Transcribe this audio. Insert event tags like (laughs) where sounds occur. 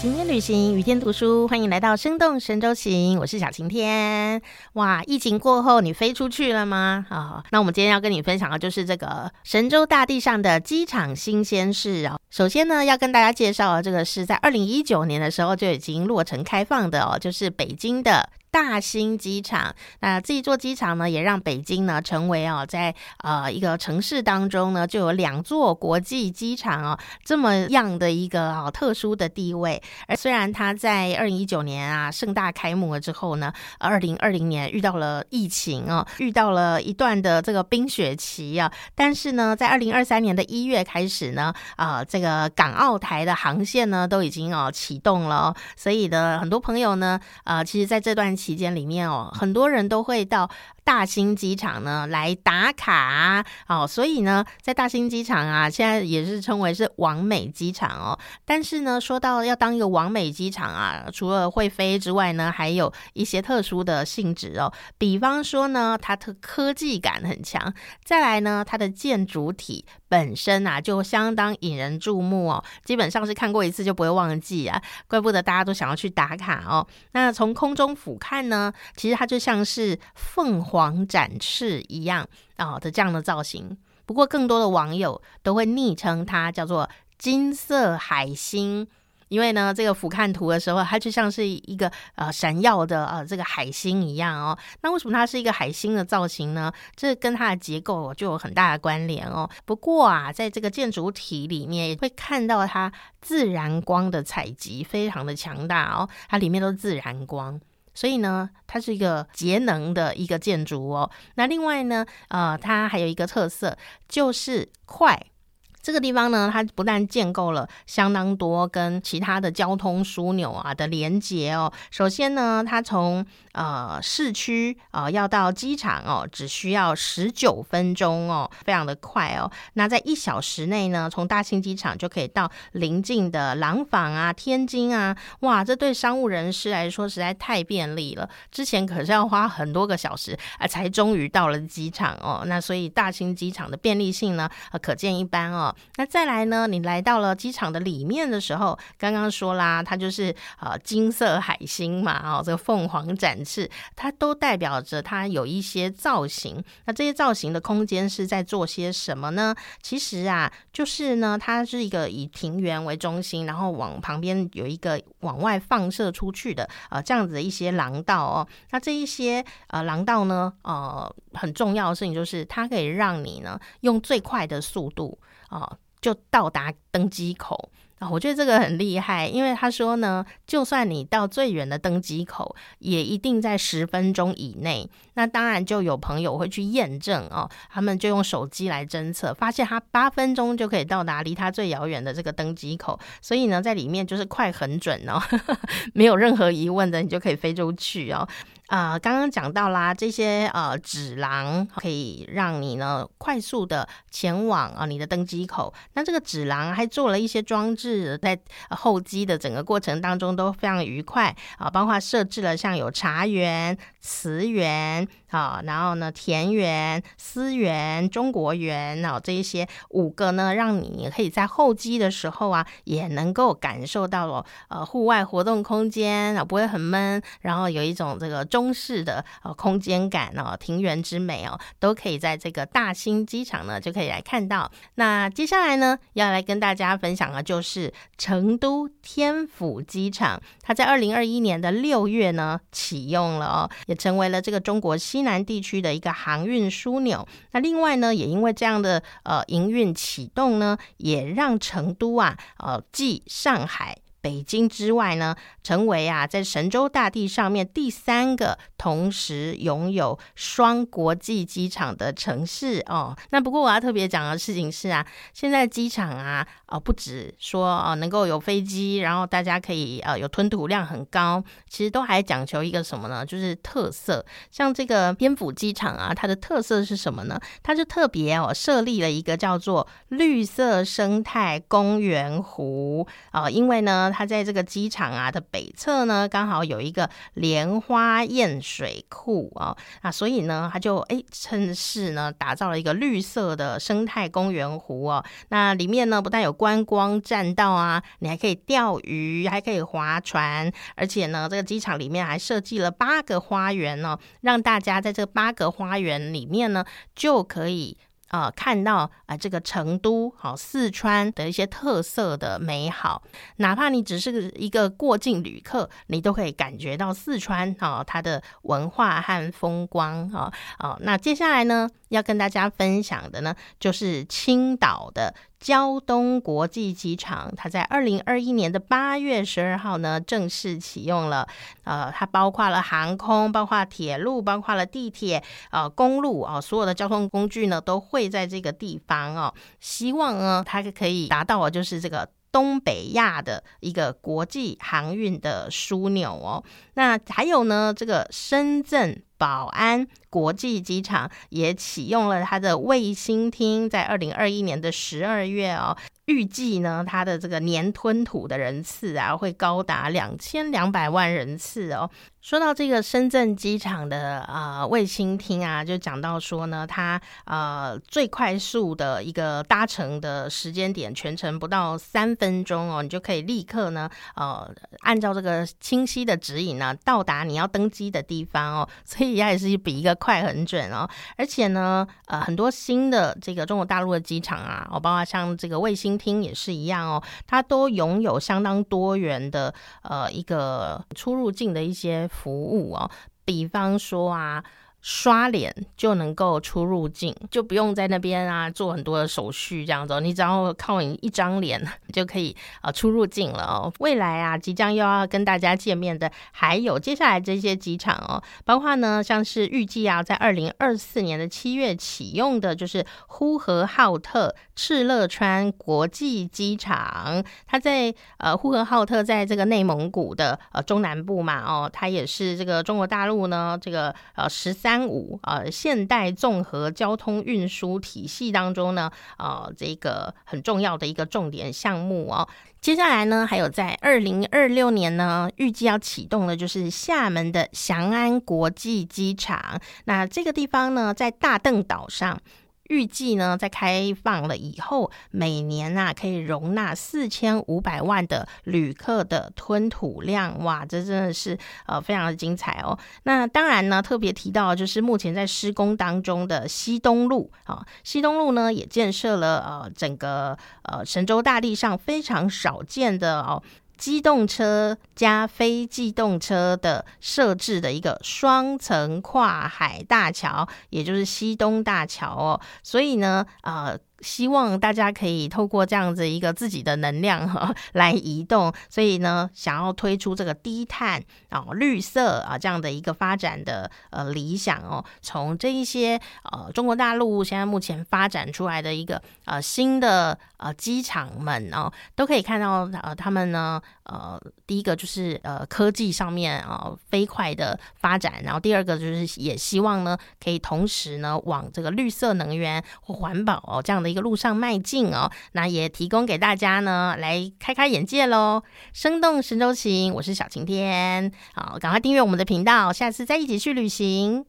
晴天旅行，雨天读书，欢迎来到生动神州行，我是小晴天。哇，疫情过后，你飞出去了吗？啊，那我们今天要跟你分享的就是这个神州大地上的机场新鲜事哦。首先呢，要跟大家介绍的这个是在二零一九年的时候就已经落成开放的哦，就是北京的。大兴机场，那这一座机场呢，也让北京呢成为哦，在呃一个城市当中呢，就有两座国际机场哦，这么样的一个啊特殊的地位。而虽然它在二零一九年啊盛大开幕了之后呢，二零二零年遇到了疫情哦，遇到了一段的这个冰雪期啊，但是呢，在二零二三年的一月开始呢，啊这个港澳台的航线呢都已经哦启动了，所以呢，很多朋友呢，呃，其实在这段。期间里面哦，很多人都会到大兴机场呢来打卡哦，所以呢，在大兴机场啊，现在也是称为是王美机场哦。但是呢，说到要当一个王美机场啊，除了会飞之外呢，还有一些特殊的性质哦。比方说呢，它的科技感很强，再来呢，它的建筑体本身啊就相当引人注目哦，基本上是看过一次就不会忘记啊，怪不得大家都想要去打卡哦。那从空中俯瞰。呢，其实它就像是凤凰展翅一样啊的这样的造型。不过，更多的网友都会昵称它叫做金色海星。因为呢，这个俯瞰图的时候，它就像是一个呃闪耀的呃这个海星一样哦。那为什么它是一个海星的造型呢？这跟它的结构就有很大的关联哦。不过啊，在这个建筑体里面，会看到它自然光的采集非常的强大哦。它里面都是自然光。所以呢，它是一个节能的一个建筑哦。那另外呢，呃，它还有一个特色就是快。这个地方呢，它不但建构了相当多跟其他的交通枢纽啊的连接哦。首先呢，它从呃市区啊要到机场哦，只需要十九分钟哦，非常的快哦。那在一小时内呢，从大兴机场就可以到邻近的廊坊啊、天津啊，哇，这对商务人士来说实在太便利了。之前可是要花很多个小时啊，才终于到了机场哦。那所以大兴机场的便利性呢，呃，可见一斑哦。那再来呢？你来到了机场的里面的时候，刚刚说啦，它就是呃金色海星嘛，哦，这个凤凰展翅，它都代表着它有一些造型。那这些造型的空间是在做些什么呢？其实啊，就是呢，它是一个以庭园为中心，然后往旁边有一个往外放射出去的呃这样子的一些廊道哦。那这一些呃廊道呢，呃，很重要的事情就是它可以让你呢用最快的速度。哦，就到达登机口啊！我觉得这个很厉害，因为他说呢，就算你到最远的登机口，也一定在十分钟以内。那当然就有朋友会去验证哦，他们就用手机来侦测，发现他八分钟就可以到达离他最遥远的这个登机口，所以呢，在里面就是快很准哦，(laughs) 没有任何疑问的，你就可以飞出去哦。啊，刚刚讲到啦，这些呃纸廊可以让你呢快速的前往啊你的登机口。那这个纸廊还做了一些装置，在候机的整个过程当中都非常愉快啊，包括设置了像有茶园、瓷园。啊，然后呢，田园、思园、中国园，哦，这一些五个呢，让你可以在候机的时候啊，也能够感受到哦，呃，户外活动空间啊，不会很闷，然后有一种这个中中式的呃空间感哦，庭园之美哦，都可以在这个大兴机场呢就可以来看到。那接下来呢，要来跟大家分享的就是成都天府机场，它在二零二一年的六月呢启用了哦，也成为了这个中国。西南地区的一个航运枢纽，那另外呢，也因为这样的呃营运启动呢，也让成都啊，呃，继上海。北京之外呢，成为啊在神州大地上面第三个同时拥有双国际机场的城市哦。那不过我要特别讲的事情是啊，现在机场啊，呃，不止说呃能够有飞机，然后大家可以呃有吞吐量很高，其实都还讲求一个什么呢？就是特色。像这个边府机场啊，它的特色是什么呢？它就特别哦设立了一个叫做绿色生态公园湖啊，因为呢。它在这个机场啊的北侧呢，刚好有一个莲花堰水库哦，啊，所以呢，它就哎趁势呢打造了一个绿色的生态公园湖哦。那里面呢不但有观光栈道啊，你还可以钓鱼，还可以划船，而且呢，这个机场里面还设计了八个花园呢，让大家在这八个花园里面呢就可以。啊，看到啊，这个成都好四川的一些特色的美好，哪怕你只是一个过境旅客，你都可以感觉到四川啊它的文化和风光啊啊。那接下来呢，要跟大家分享的呢，就是青岛的。胶东国际机场，它在二零二一年的八月十二号呢正式启用了。呃，它包括了航空，包括铁路，包括了地铁，呃，公路啊，所有的交通工具呢都会在这个地方哦。希望呢，它可以达到就是这个东北亚的一个国际航运的枢纽哦。那还有呢，这个深圳。宝安国际机场也启用了它的卫星厅，在二零二一年的十二月哦，预计呢它的这个年吞吐的人次啊会高达两千两百万人次哦。说到这个深圳机场的啊卫星厅啊，就讲到说呢，它呃最快速的一个搭乘的时间点，全程不到三分钟哦，你就可以立刻呢呃按照这个清晰的指引呢到达你要登机的地方哦，(laughs) 所以。也是比一个快很准哦，而且呢，呃，很多新的这个中国大陆的机场啊，哦，包括像这个卫星厅也是一样哦，它都拥有相当多元的呃一个出入境的一些服务哦，比方说啊。刷脸就能够出入境，就不用在那边啊做很多的手续，这样子，你只要靠你一张脸就可以啊出入境了哦。未来啊，即将又要跟大家见面的还有接下来这些机场哦，包括呢像是预计啊在二零二四年的七月启用的，就是呼和浩特敕勒川国际机场，它在呃呼和浩特在这个内蒙古的呃中南部嘛哦，它也是这个中国大陆呢这个呃十三。五呃，现代综合交通运输体系当中呢，呃，这个很重要的一个重点项目哦。接下来呢，还有在二零二六年呢，预计要启动的就是厦门的翔安国际机场。那这个地方呢，在大嶝岛上。预计呢，在开放了以后，每年啊可以容纳四千五百万的旅客的吞吐量，哇，这真的是呃非常的精彩哦。那当然呢，特别提到就是目前在施工当中的西东路啊，西东路呢也建设了呃整个呃神州大地上非常少见的哦。机动车加非机动车的设置的一个双层跨海大桥，也就是西东大桥哦。所以呢，呃。希望大家可以透过这样子一个自己的能量哈 (laughs) 来移动，所以呢，想要推出这个低碳啊、绿色啊这样的一个发展的呃理想哦。从这一些呃中国大陆现在目前发展出来的一个呃新的呃机场们哦，都可以看到呃他们呢呃第一个就是呃科技上面啊飞快的发展，然后第二个就是也希望呢可以同时呢往这个绿色能源或环保哦这样的一个路上迈进哦，那也提供给大家呢，来开开眼界喽。生动神州行，我是小晴天，好，赶快订阅我们的频道，下次再一起去旅行。